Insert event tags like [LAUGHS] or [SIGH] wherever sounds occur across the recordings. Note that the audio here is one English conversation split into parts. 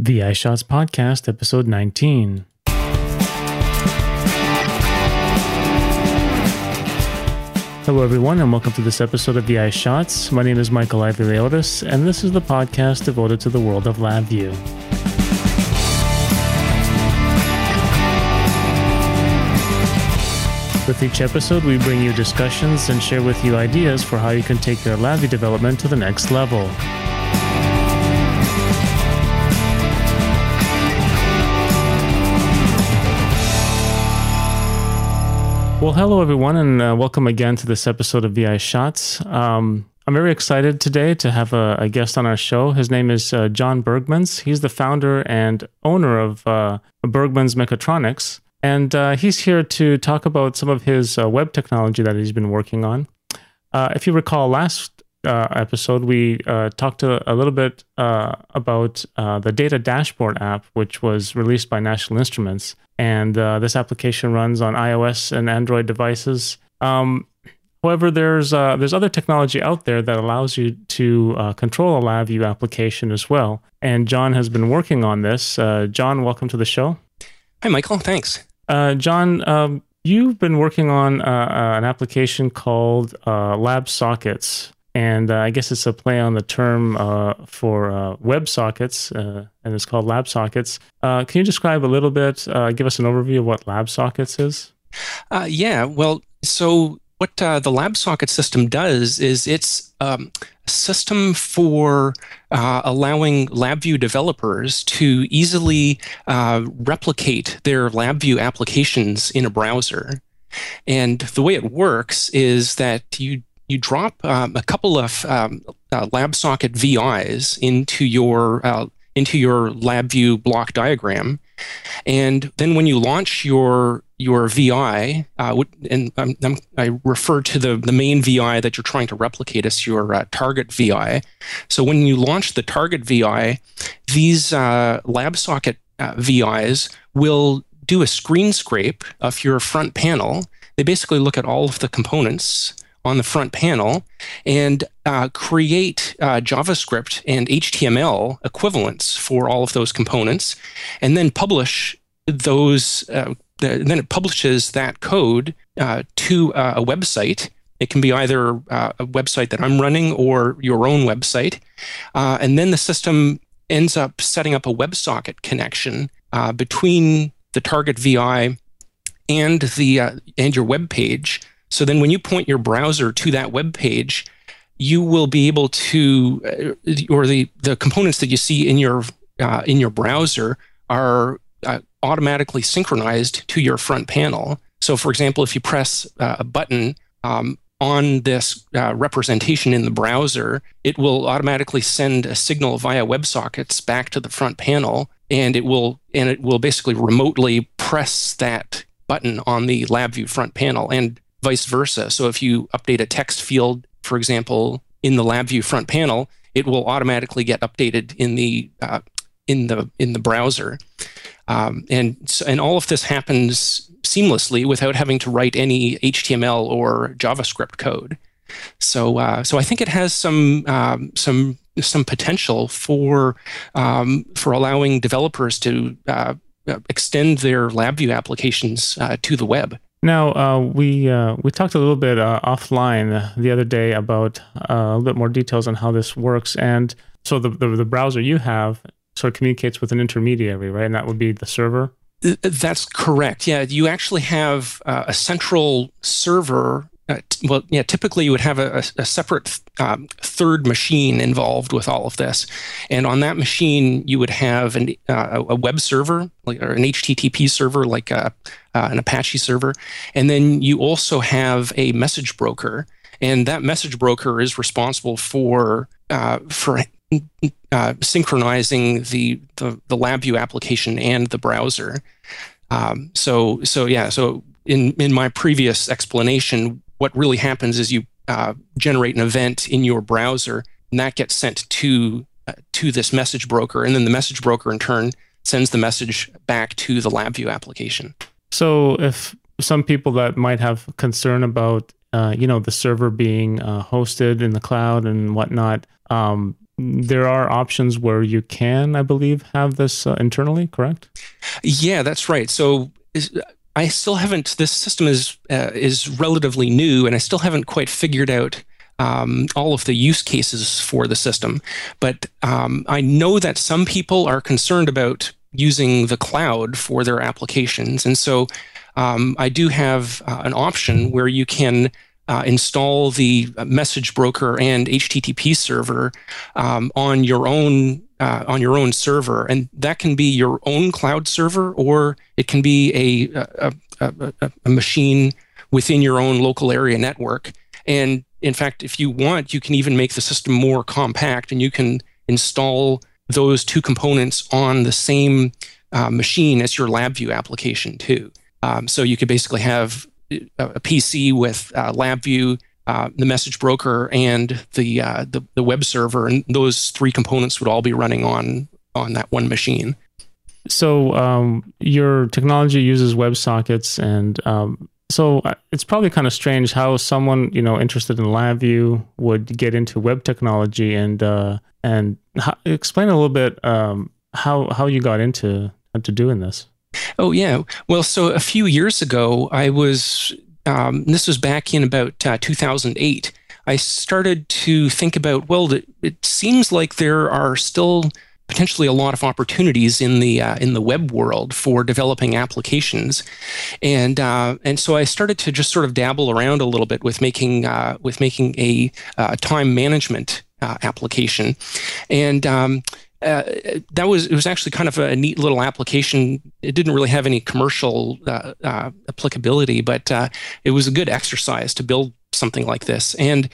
The VI Shots Podcast, episode 19. Hello, everyone, and welcome to this episode of the VI Shots. My name is Michael Ivy and this is the podcast devoted to the world of LabVIEW. With each episode, we bring you discussions and share with you ideas for how you can take your LabVIEW development to the next level. Well, hello everyone, and uh, welcome again to this episode of VI Shots. Um, I'm very excited today to have a, a, guest on our show. His name is uh, John Bergmans. He's the founder and owner of uh, Bergmans Mechatronics, and uh, he's here to talk about some of his uh, web technology that he's been working on. Uh, if you recall, last episode we talked a, a, little bit about the Data Dashboard app, which was released by National Instruments and uh, this application runs on iOS and Android devices. Um, however, there's uh, there's other technology out there that allows you to uh, control a LabVIEW application as well. And John has been working on this. Uh, John, welcome to the show. Hi, Michael. Thanks. Uh, John, um, you've been working on uh, an application called LabSockets and uh, I guess it's a play on the term uh, for uh, web sockets, uh, and it's called LabSockets. Uh, can you describe a little bit, uh, give us an overview of what LabSockets is? yeah, well, so what the LabSocket system does is it's um, a system for allowing LabVIEW developers to easily replicate their LabVIEW applications in a browser. And the way it works is that you you drop um, a couple of um, uh, LabSocket VIs into your uh, into your LabVIEW block diagram, and then when you launch your your VI, uh, and I'm, I'm, i refer to the, the main VI that you're trying to replicate as your uh, target VI. So when you launch the target VI, these uh, LabSocket uh, VIs will do a screen scrape of your front panel. They basically look at all of the components on the front panel and uh, create uh, JavaScript and HTML equivalents for all of those components, and then publish those. Uh, the, then it publishes that code uh, to uh, a website. It can be either uh, a website that I'm running or your own website, and then the system ends up setting up a WebSocket connection between the target VI and the and your web page so then when you point your browser to that web page, you will be able to, uh, or the, the components that you see in your, uh, in your browser are uh, automatically synchronized to your front panel. So for example, if you press uh, a button um, on this uh, representation in the browser, it will automatically send a signal via WebSockets back to the front panel, and it will and it will basically remotely press that button on the LabVIEW front panel. And vice versa. So if you update a text field, for example, in the LabVIEW front panel, it will automatically get updated in the uh, in the in the browser, um, and and all of this happens seamlessly without having to write any HTML or JavaScript code. So uh, so I think it has some um, some some potential for um, for allowing developers to uh, extend their LabVIEW applications uh, to the web. Now uh, we uh, we talked a little bit uh, offline the other day about uh, a little bit more details on how this works, and so the, the, the browser you have sort of communicates with an intermediary, right? And that would be the server. That's correct. Yeah, you actually have uh, a central server uh, well, yeah, typically you would have a, a separate um, third machine involved with all of this. And on that machine, you would have an, uh, a web server, like, or an HTTP server, like a, uh, an Apache server. And then you also have a message broker. And that message broker is responsible for, uh, for uh, synchronizing the, the, the LabVIEW application and the browser. Um, so, so yeah, so in, in my previous explanation, what really happens is you uh, generate an event in your browser, and that gets sent to uh, to this message broker, and then the message broker in turn sends the message back to the LabVIEW application. So, if some people that might have concern about uh, you know the server being uh, hosted in the cloud and whatnot, um, there are options where you can, I believe, have this uh, internally, correct? Yeah, that's right. So I still haven't. This system is uh, is relatively new, and I still haven't quite figured out um, all of the use cases for the system. But um, I know that some people are concerned about using the cloud for their applications, and so um, I do have uh, an option where you can uh, install the message broker and HTTP server um, on your own uh, on your own server, and that can be your own cloud server, or it can be a a, a, a, a machine within your own local area network. And in fact, if you want, you can even make the system more compact, and you can install those two components on the same uh, machine as your LabVIEW application too. Um, so you could basically have a PC with uh, LabVIEW, uh, the message broker, and the, uh, the, the web server, and those three components would all be running on on that one machine. So um, your technology uses WebSockets, and um, so uh, it's probably kind of strange how someone you know interested in LabVIEW would get into web technology, and uh, and how, explain a little bit um, how how you got into into doing this. Oh, yeah. Well, so a few years ago, I was, um, this was back in about uh, 2008. I started to think about, well, it, it seems like there are still potentially a lot of opportunities in the uh, in the web world for developing applications, and uh, and so I started to just sort of dabble around a little bit with making uh, with making a uh, time management uh, application, and um, uh, that was it was actually kind of a neat little application. It didn't really have any commercial uh, uh, applicability, but uh, it was a good exercise to build something like this. And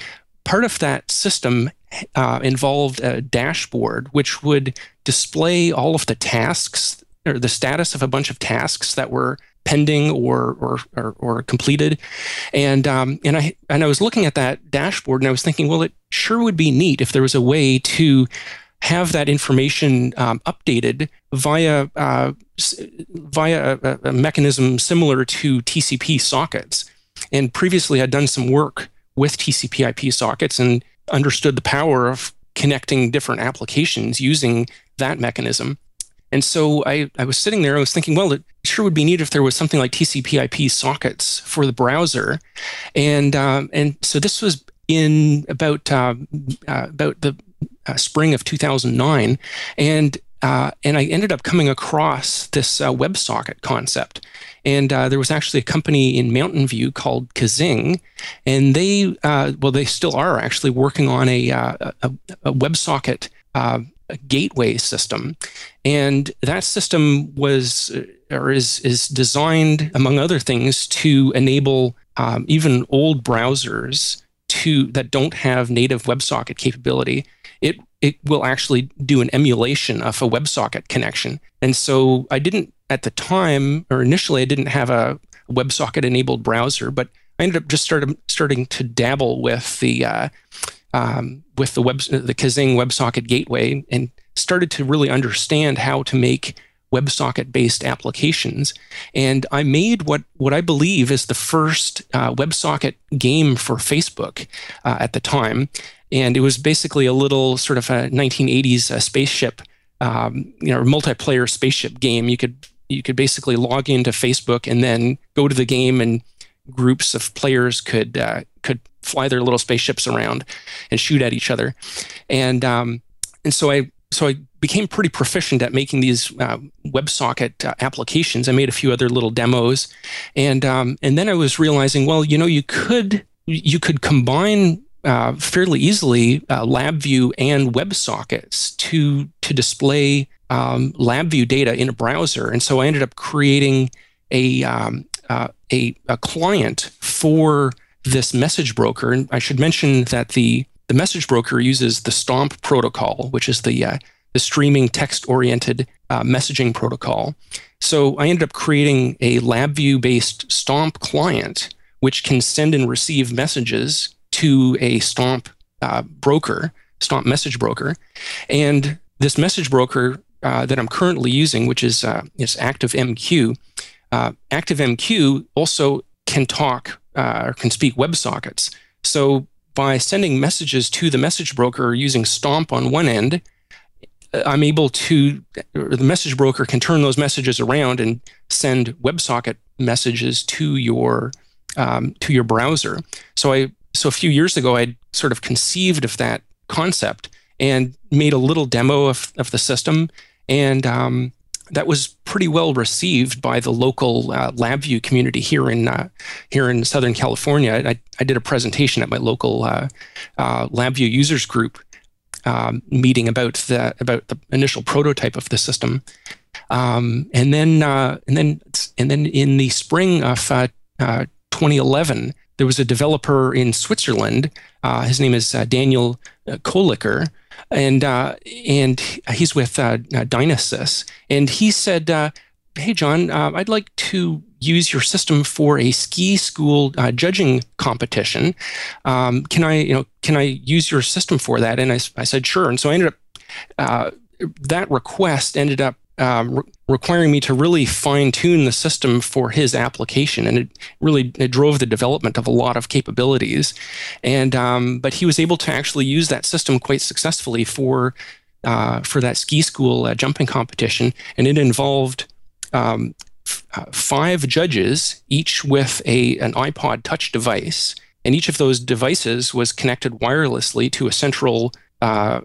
part of that system uh, involved a dashboard, which would display all of the tasks or the status of a bunch of tasks that were pending or or or, or completed. And um, and I and I was looking at that dashboard and I was thinking, well, it sure would be neat if there was a way to have that information um, updated via uh, via a, a, mechanism similar to TCP sockets. And previously, I'd done some work with TCP/IP sockets and understood the power of connecting different applications using that mechanism. And so I, I was sitting there, I was thinking, well, it sure would be neat if there was something like TCP/IP sockets for the browser, and um, and so this was in about uh, uh, about the uh, spring of 2009, and uh, and I ended up coming across this uh, WebSocket concept. And uh, there was actually a company in Mountain View called Kaazing, and they, uh, well, they still are actually working on a, uh, a, a WebSocket uh, gateway system. And that system was, or is, is designed, among other things, to enable um, even old browsers to that don't have native WebSocket capability it it will actually do an emulation of a WebSocket connection. And so I didn't at the time, or initially, I didn't have a WebSocket enabled browser, but I ended up just started starting to dabble with the uh, um, with the web the Kaazing WebSocket gateway and started to really understand how to make WebSocket based applications. And I made what, what I believe is the first uh, WebSocket game for Facebook uh, at the time and it was basically a little sort of a 1980s uh, spaceship, um, you know, multiplayer spaceship game. You could you could basically log into Facebook and then go to the game, and groups of players could uh, could fly their little spaceships around and shoot at each other, and um, and so I so I became pretty proficient at making these uh, WebSocket uh, applications. I made a few other little demos, and um, and then I was realizing, well, you know, you could you could combine uh, fairly easily uh, LabVIEW and WebSockets to to display um, LabVIEW data in a browser. And so I ended up creating a um, uh, a, a client for this message broker. And I should mention that the the message broker uses the STOMP protocol, which is the uh, the streaming text oriented uh, messaging protocol. So I ended up creating a LabVIEW based STOMP client, which can send and receive messages to a Stomp uh, broker, Stomp message broker, and this message broker uh, that I'm currently using, which is uh, is ActiveMQ. Uh, ActiveMQ also can talk uh, or can speak WebSockets. So by sending messages to the message broker using Stomp on one end, uh, I'm able to, the message broker can turn those messages around and send WebSocket messages to your um, to your browser. So I so a few years ago I'd sort of conceived of that concept and made a little demo of, of the system and um, that was pretty well received by the local uh, LabVIEW community here in uh, here in Southern California. I, I, did a presentation at my local uh, uh LabVIEW users group um, meeting about the about the initial prototype of the system, um, and then uh, and then and then in the spring of uh, 2011, there was a developer in Switzerland. his name is Daniel Koliker and uh, and he's with uh, Dynasys, and he said, uh, "Hey, John, uh, I'd like to use your system for a ski school uh, judging competition. Um, can I, you know, can I use your system for that?" And I, I said, "Sure." And so I ended up uh, that request ended up um, re- requiring me to really fine tune the system for his application, and it really it drove the development of a lot of capabilities. And um, but he was able to actually use that system quite successfully for uh, for that ski school uh, jumping competition, and it involved. Um, f- uh, five judges, each with a an iPod Touch device, and each of those devices was connected wirelessly to a central uh,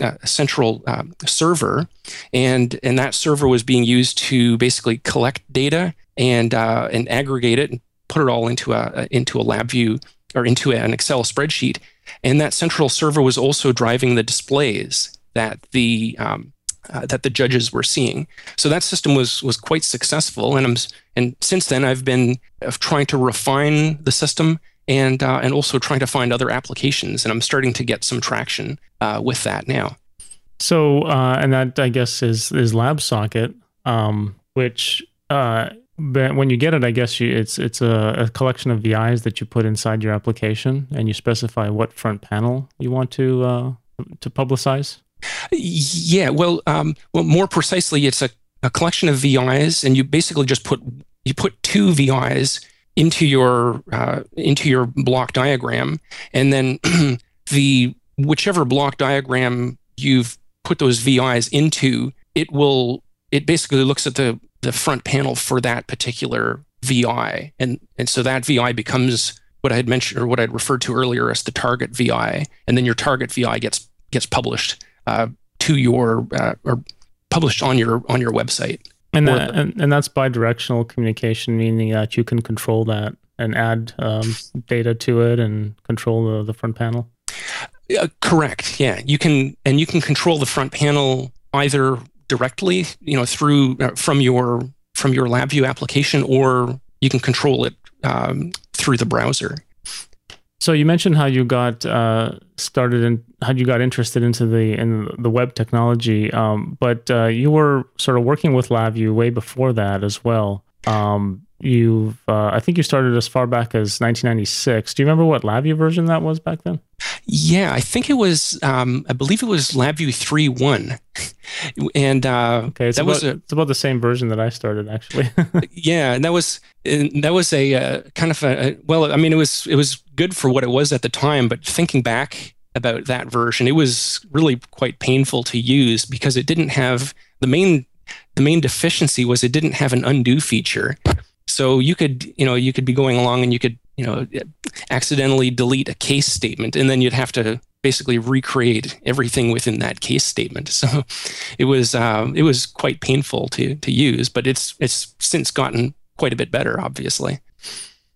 a central uh, server, and and that server was being used to basically collect data and uh, and aggregate it and put it all into a into a LabVIEW or into an Excel spreadsheet. And that central server was also driving the displays that the um, uh, that the judges were seeing. So that system was was quite successful, and I'm and since then I've been trying to refine the system and uh, and also trying to find other applications. And I'm starting to get some traction uh, with that now. So, uh, and that I guess is is LabSocket, um, which uh, when you get it, I guess you, it's it's a, a, collection of VIs that you put inside your application, and you specify what front panel you want to uh, to publicize. Yeah, well, um, well, more precisely, it's a, a collection of VIs, and you basically just put you put two VIs into your uh, into your block diagram, and then [CLEARS THROAT] the whichever block diagram you've put those VIs into, it will it basically looks at the the front panel for that particular VI, and and so that VI becomes what I had mentioned or what I'd referred to earlier as the target VI, and then your target VI gets gets published uh, to your uh, or published on your on your website. And that, and, and that's bidirectional communication, meaning that you can control that and add um, data to it and control the, the front panel. Uh, correct. Yeah, you can, and you can control the front panel either directly, you know, through uh, from your from your LabVIEW application, or you can control it um, through the browser. So you mentioned how you got uh, started and how you got interested into the in the web technology, um, but uh, you were sort of working with LabVIEW way before that as well. Um, you've uh, I think you started as far back as 1996. Do you remember what LabVIEW version that was back then? Yeah, I think it was. Um, I believe it was LabVIEW 3.1, [LAUGHS] and uh, okay, it's that about, was a, it's about the same version that I started actually. [LAUGHS] yeah, and that was and that was a uh, kind of a well, I mean, it was it was good for what it was at the time, but thinking back about that version, it was really quite painful to use because it didn't have the main the main deficiency was it didn't have an undo feature. So you could, you know, you could be going along and you could, you know, accidentally delete a case statement and then you'd have to basically recreate everything within that case statement. [LAUGHS] So it was um, it was quite painful to to use, but it's it's since gotten quite a bit better, obviously.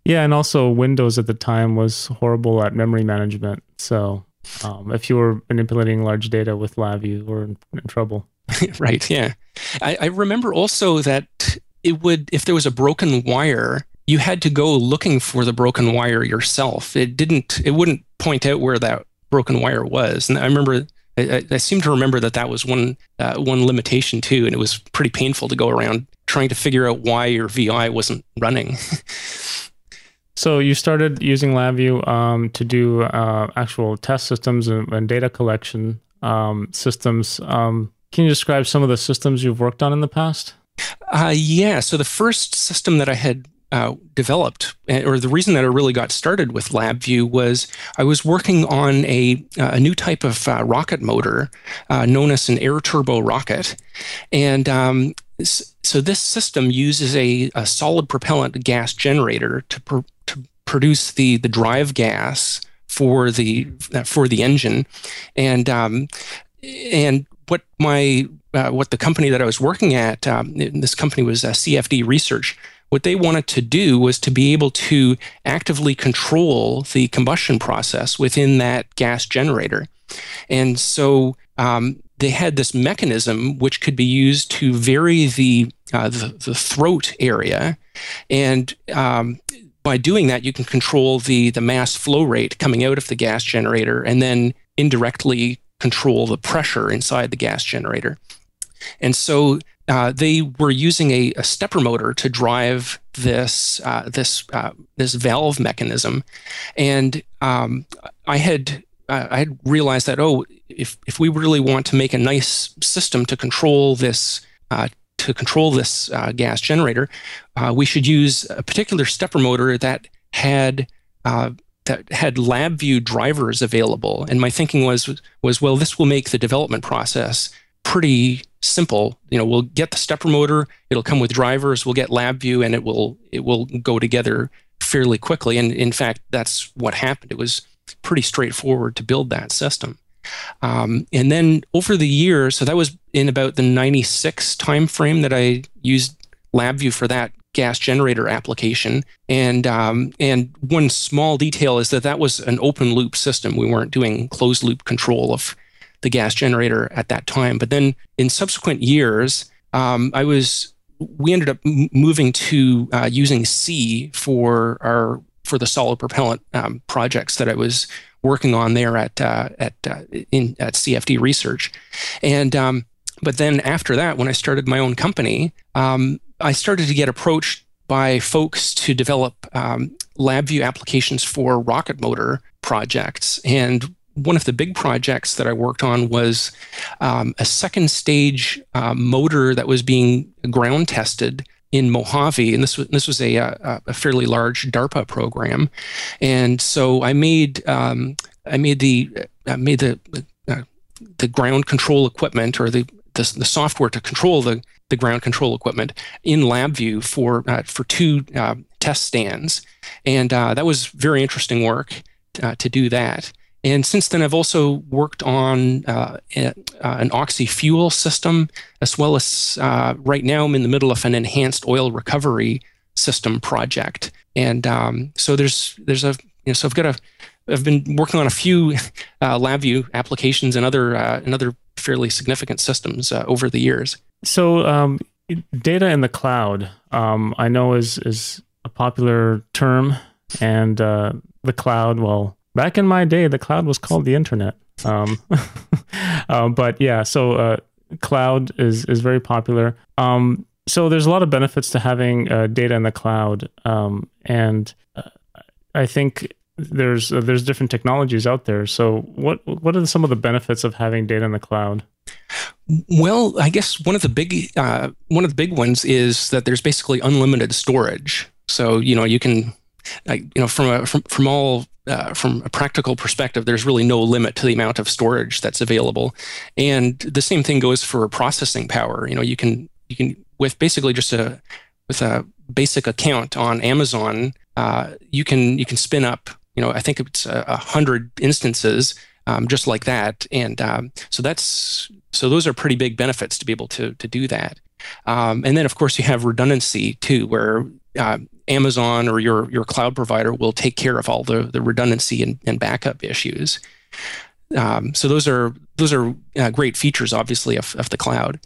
Yeah, and also Windows at the time was horrible at memory management. So um, if you were manipulating large data with LabVIEW, you were in, in trouble. [LAUGHS] right. Yeah. I, I remember also that it would, if there was a broken wire, you had to go looking for the broken wire yourself. It didn't, it wouldn't point out where that broken wire was. And I remember, I, I seem to remember that that was one, uh, one limitation too. And it was pretty painful to go around trying to figure out why your VI wasn't running. [LAUGHS] so you started using LabVIEW um, to do uh, actual test systems and, and data collection um, systems. Um, can you describe some of the systems you've worked on in the past? Uh, yeah. So the first system that I had uh, developed, eh, or the reason that I really got started with LabVIEW was I was working on a, a new type of uh, rocket motor uh, known as an air turbo rocket. And um, so this system uses a, a, solid propellant gas generator to, pr- to produce the, the drive gas for the for the engine, and um, and what my uh, what the company that I was working at, um, this company was uh, CFD Research. What they wanted to do was to be able to actively control the combustion process within that gas generator, and so um, they had this mechanism which could be used to vary the uh, the, the, throat area, and um, by doing that, you can control the the mass flow rate coming out of the gas generator, and then indirectly control the pressure inside the gas generator. And so uh, they were using a, a, stepper motor to drive this uh, this uh, this valve mechanism, and um, I had uh, I had realized that oh, if if we really want to make a nice system to control this uh, to control this uh, gas generator, we should use a particular stepper motor that had that had LabVIEW drivers available. And my thinking was was well, this will make the development process pretty simple. You know, we'll get the stepper motor, it'll come with drivers, we'll get LabVIEW, and it will it will go together fairly quickly. And in fact, that's what happened. It was pretty straightforward to build that system. Um, and then over the years, so that was in about the 96 timeframe that I used LabVIEW for that gas generator application. And um, and one small detail is that that was an open loop system. We weren't doing closed loop control of the gas generator at that time. But then in subsequent years, um, I was we ended up moving to uh, using C for our for the solid propellant um, projects that I was working on there at uh, at uh, in at CFD Research, and um, but then after that, when I started my own company, um, I started to get approached by folks to develop um, LabVIEW applications for rocket motor projects. And one of the big projects that I worked on was um, a second stage uh, motor that was being ground tested in Mojave, and this was this was a, a, a fairly large DARPA program, and so I made um, I made the I made the uh, the ground control equipment or the the, the software to control the, the ground control equipment in LabVIEW for uh, for two uh, test stands, and uh, that was very interesting work uh, to do that. And since then, I've also worked on uh, a, an oxy fuel system, as well as right now I'm in the middle of an enhanced oil recovery system project. And um, so there's there's a you know, so I've got a I've been working on a few LabVIEW applications and other and other fairly significant systems uh, over the years. So, um, data in the cloud, um, I know is is a popular term, and uh, the cloud. Well, back in my day, the cloud was called the internet. Um, uh, [LAUGHS] but yeah, so uh, cloud is is very popular. Um, so there's a lot of benefits to having uh, data in the cloud, um, and uh, I think there's uh, there's different technologies out there. So what what are some of the benefits of having data in the cloud? Well, I guess one of the big uh, one of the big ones is that there's basically unlimited storage. So you know you can, you know, from a from from all uh, from a practical perspective, there's really no limit to the amount of storage that's available, and the same thing goes for processing power. You know, you can you can with basically just a with a basic account on Amazon, uh, you can you can spin up you know, I think it's a, a hundred instances um, just like that. And um, so that's so those are pretty big benefits to be able to to do that. Um, and then of course you have redundancy too, where uh, Amazon or your your cloud provider will take care of all the the redundancy and, and backup issues. Um, so those are those are uh, great features, obviously, of, of the cloud.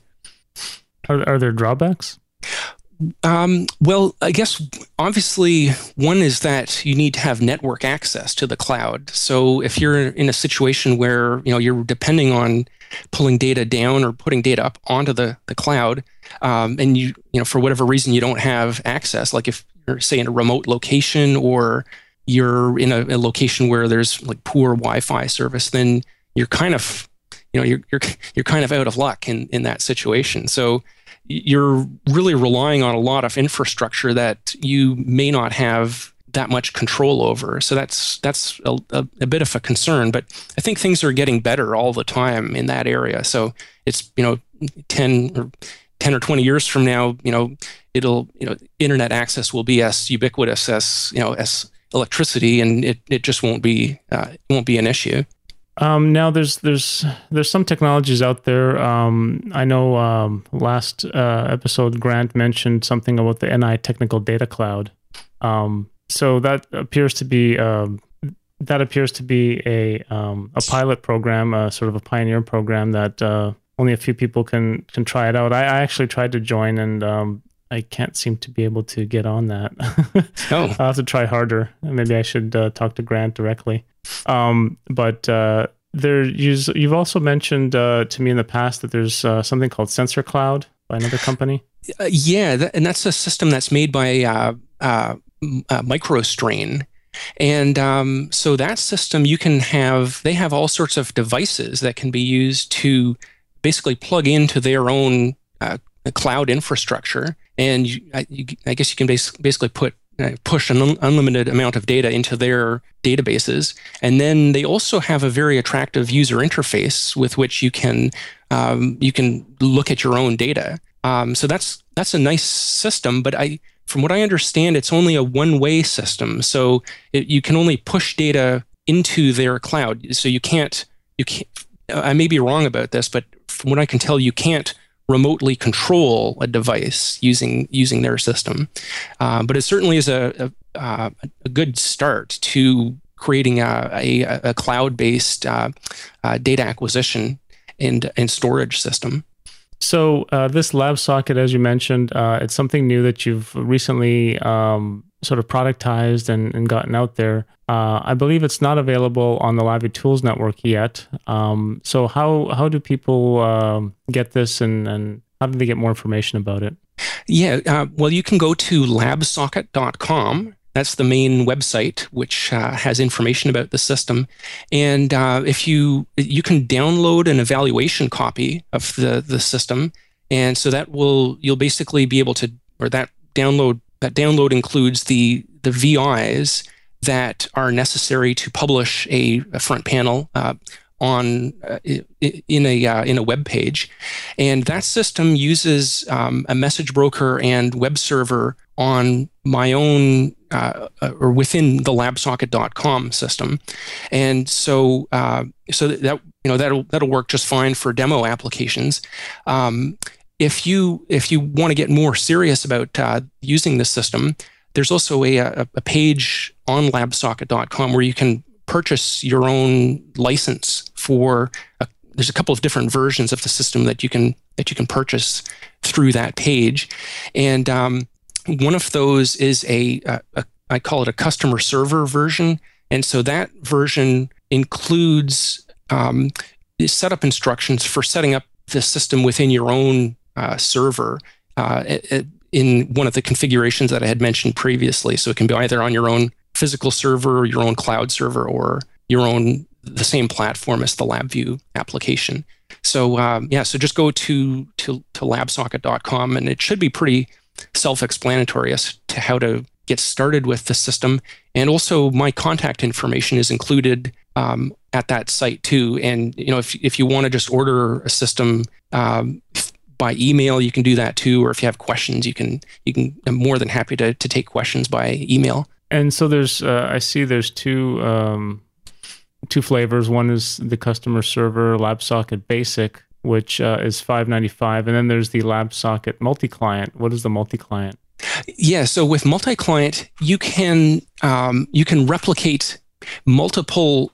Are, are there drawbacks? Um, well, I guess obviously one is that you need to have network access to the cloud. So if you're in a situation where you know you're depending on pulling data down or putting data up onto the the cloud, um, and you you know for whatever reason you don't have access, like if you're say in a remote location or you're in a, a location where there's like poor Wi-Fi service, then you're kind of you know you're you're you're kind of out of luck in in that situation. So you're really relying on a lot of infrastructure that you may not have that much control over. So that's that's a, a, a, bit of a concern. But I think things are getting better all the time in that area. So it's you know ten or ten or twenty years from now, you know, it'll you know internet access will be as ubiquitous as you know as electricity, and it, it just won't be uh, won't be an issue. Um, now there's there's there's some technologies out there. Um, I know um, last uh, episode Grant mentioned something about the NI Technical Data Cloud. Um, so that appears to be um, that appears to be a um, a pilot program, uh, sort of a pioneer program that uh, only a few people can can try it out. I, I actually tried to join and I can't seem to be able to get on that. [LAUGHS] oh. I'll have to try harder. Maybe I should uh, talk to Grant directly. Um, but uh, there, you've also mentioned uh, to me in the past that there's uh, something called Sensor Cloud by another company. Uh, yeah, that, and that's a system that's made by uh, MicroStrain. And um, so that system, you can have, they have all sorts of devices that can be used to basically plug into their own cloud infrastructure and you, I, you, I, guess you can bas- basically put uh, push an un- unlimited amount of data into their databases, and then they also have a very attractive user interface with which you can um, you can look at your own data. Um, so that's that's a nice system, but I from what I understand, it's only a one-way system. So it, you can only push data into their cloud. So you can't you can't. I may be wrong about this, but from what I can tell, you can't remotely control a device using using their system. Uh, but it certainly is a, a, uh, a, good start to creating a, a, a cloud-based uh, uh, data acquisition and, and storage system. So uh, this LabSocket, as you mentioned, uh, it's something new that you've recently um, sort of productized and, and gotten out there. Uh, I believe it's not available on the LabVIEW Tools Network yet. Um, so how how do people um, get this, and, and how do they get more information about it? Yeah, uh, well, you can go to labsocket.com. That's the main website, which uh, has information about the system. And uh, if you you can download an evaluation copy of the the system, and so that will you'll basically be able to, or that download that download includes the the VIs that are necessary to publish a, a front panel uh, on uh, in a uh, in a web page, and that system uses um, a message broker and web server on my own uh, uh or within the labsocket.com system, and so uh, so that you know that'll that'll work just fine for demo applications. Um, if you if you want to get more serious about uh, using this system, there's also a, a, a page on labsocket.com where you can purchase your own license for a, there's a couple of different versions of the system that you can that you can purchase through that page. And um, one of those is a, a, a I call it a customer server version. And so that version includes um, setup instructions for setting up the system within your own uh, server uh, in one of the configurations that I had mentioned previously. So it can be either on your own physical server, your own cloud server, or your own the same platform as the LabVIEW application. So um, yeah, so just go to to to labsocket.com, and it should be pretty self-explanatory as to how to get started with the system. And also, my contact information is included um, at that site too. And you know, if if you want to just order a system um, by email, you can do that too. Or if you have questions, you can you can. I'm more than happy to to take questions by email. And so there's, uh, I see there's two um, two flavors. One is the customer server LabSocket Basic, which uh, is 595, and then there's the LabSocket multi-client. What is the multi-client? Yeah, so with multi-client, you can um, you can replicate multiple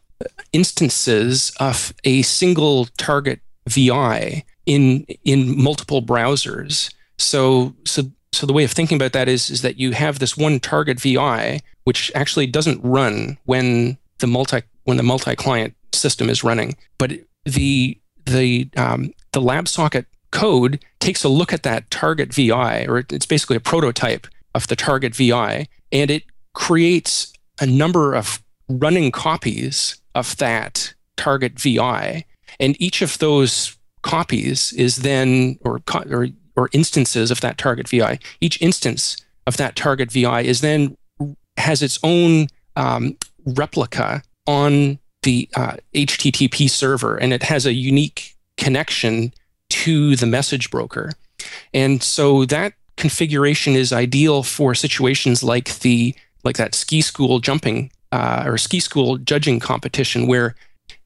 instances of a single target VI in in multiple browsers. So so so the way of thinking about that is is that you have this one target VI which actually doesn't run when the multi when the multi-client system is running, but the the um, the LabSocket code takes a look at that target VI, or it's basically a prototype of the target VI, and it creates a number of running copies of that target VI, and each of those copies is then, or, or or instances of that target VI. Each instance of that target VI is then has its own um, replica on the uh, HTTP server, and it has a unique connection to the message broker. And so that configuration is ideal for situations like the like that ski school jumping uh, or ski school judging competition where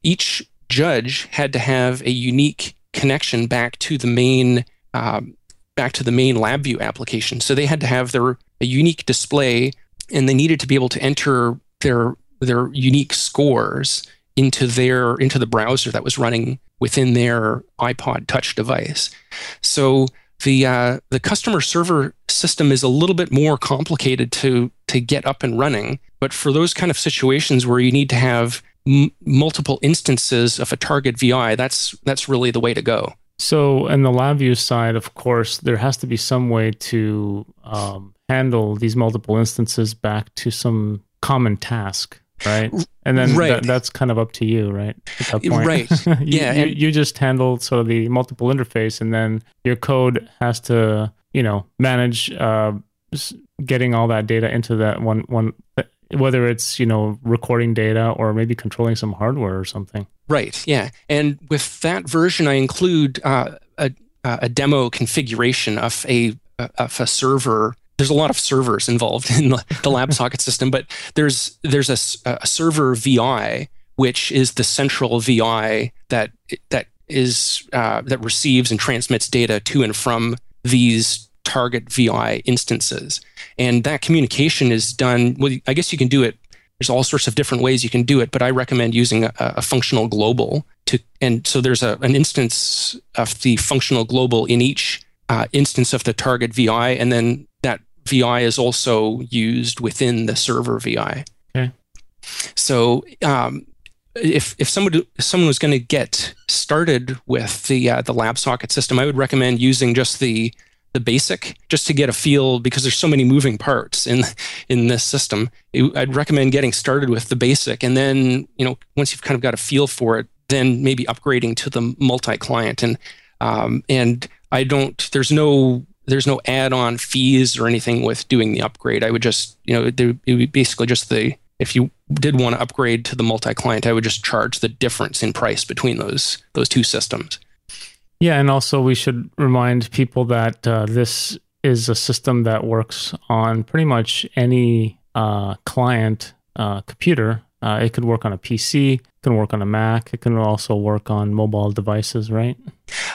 each judge had to have a unique connection back to the main um, back to the main LabVIEW application. So they had to have their a unique display, and they needed to be able to enter their their unique scores into their into the browser that was running within their iPod Touch device. So the uh, the customer server system is a little bit more complicated to to get up and running. But for those kind of situations where you need to have m- multiple instances of a target VI, that's that's really the way to go. So, in the LabVIEW side, of course, there has to be some way to um, handle these multiple instances back to some common task, right? And then right. That, that's kind of up to you, right? At that point. Right. you, [LAUGHS] yeah. You, you, just handle sort of the multiple interface, and then your code has to, you know, manage uh, getting all that data into that one one whether it's you know recording data or maybe controlling some hardware or something. Right yeah. And with that version i include uh, a, a demo configuration of a of a server. There's a lot of servers involved [LAUGHS] in the, the LabSocket system but there's there's a, a server vi which is the central vi that that is uh, that receives and transmits data to and from these target VI instances. And that communication is done, well, I guess you can do it. There's all sorts of different ways you can do it, but I recommend using a, a functional global to, and so there's a, an instance of the functional global in each uh, instance of the target VI, and then that VI is also used within the server VI. Okay. So um, if if someone if someone was going to get started with the uh, the LabSocket system, I would recommend using just the the basic just to get a feel because there's so many moving parts in in this system. I'd recommend getting started with the basic, and then you know once you've kind of got a feel for it, then maybe upgrading to the multi-client. And um, and I don't. There's no there's no add-on fees or anything with doing the upgrade. I would just you know it basically just the if you did want to upgrade to the multi-client, I would just charge the difference in price between those those two systems. Yeah, and also we should remind people that uh, this is a system that works on pretty much any uh, client uh, computer. Uh, it could work on a PC, it can work on a Mac, it can also work on mobile devices, right?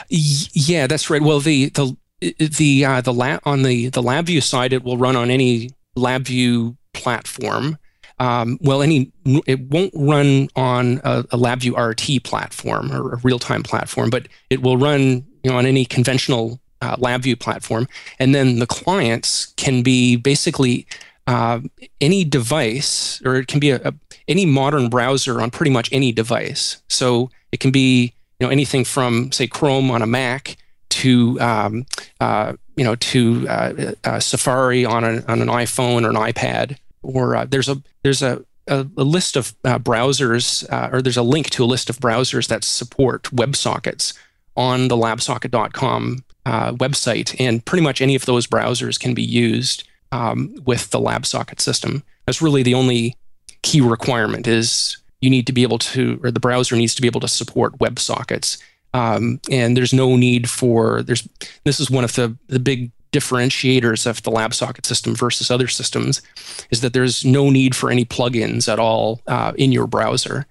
Yeah, that's right. Well, the the the uh, the lab on the the LabVIEW side, it will run on any LabVIEW platform. Um, well, any it won't run on a, a LabVIEW RT platform or a real-time platform, but it will run you know on any conventional uh, LabVIEW platform, and then the clients can be basically uh, any device, or it can be a, a, any modern browser on pretty much any device. So it can be you know anything from say Chrome on a Mac to um, uh, you know to uh, uh, Safari on, on an iPhone or an iPad or uh, there's a there's a a, a list of uh, browsers, uh, or there's a link to a list of browsers that support WebSockets on the labsocket.com uh, website, and pretty much any of those browsers can be used um, with the LabSocket system. That's really the only key requirement is you need to be able to, or the browser needs to be able to support WebSockets. Um, and there's no need for there's this is one of the the big differentiators of the LabSocket system versus other systems is that there's no need for any plugins at all uh, in your browser.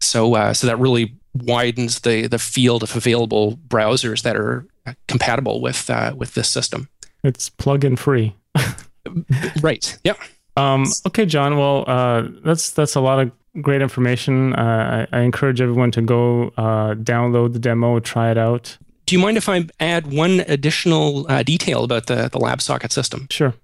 So, uh, so that really widens the the field of available browsers that are compatible with uh, with this system. It's plugin free. [LAUGHS] right. Yeah. Um, okay, John. Well, uh, that's that's a lot of great information. Uh, I, I, encourage everyone to go uh, download the demo, try it out do you mind if I add one additional uh, detail about the, the LabSocket system? Sure.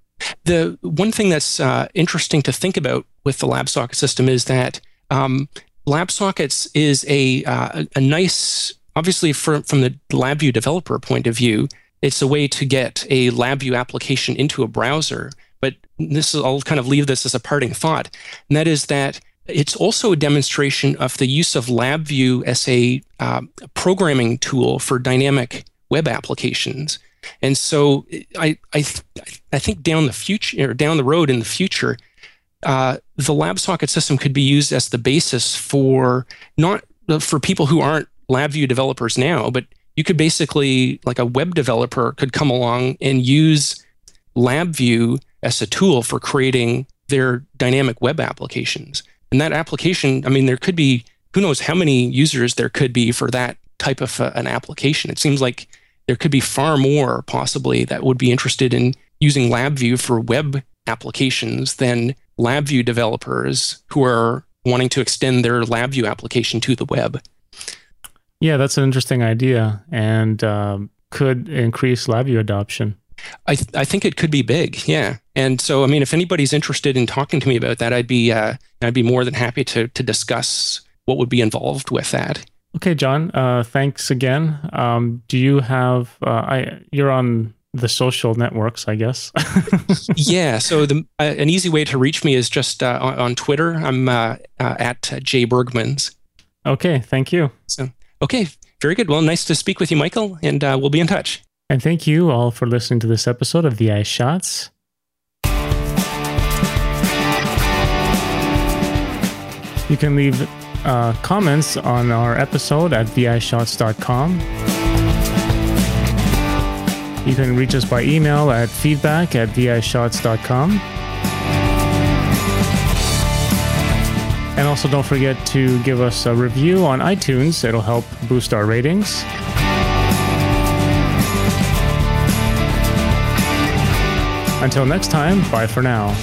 The one thing that's uh, interesting to think about with the LabSocket system is that um, LabSockets is a, uh, a nice, obviously, from, from the LabVIEW developer point of view, it's a way to get a LabVIEW application into a browser. But this is, I'll kind of leave this as a parting thought, and that is that it's also a demonstration of the use of LabVIEW as a uh, programming tool for dynamic web applications. And so I I I think down the future or down the road in the future, uh, the LabSocket system could be used as the basis for not for people who aren't LabVIEW developers now, but you could basically like a web developer could come along and use LabVIEW as a tool for creating their dynamic web applications. And that application, I mean, there could be who knows how many users there could be for that type of uh, an application. It seems like there could be far more possibly that would be interested in using LabVIEW for web applications than LabVIEW developers who are wanting to extend their LabVIEW application to the web. Yeah, that's an interesting idea and um, could increase LabVIEW adoption. I, th- I think it could be big, yeah. And so, I mean, if anybody's interested in talking to me about that, I'd be uh, I'd be more than happy to to discuss what would be involved with that. Okay, John. Uh, thanks again. Um, do you have? Uh, I you're on the social networks, I guess. [LAUGHS] yeah. So the uh, an easy way to reach me is just uh, on, on, Twitter. I'm uh, uh, at J Bergmans. Okay. Thank you. So okay, very good. Well, nice to speak with you, Michael, and we'll be in touch. And thank you all for listening to this episode of VI Shots. You can leave uh, comments on our episode at vishots.com. You can reach us by email at feedback at vishots.com. And also, don't forget to give us a review on iTunes, it'll help boost our ratings. Until next time, bye for now.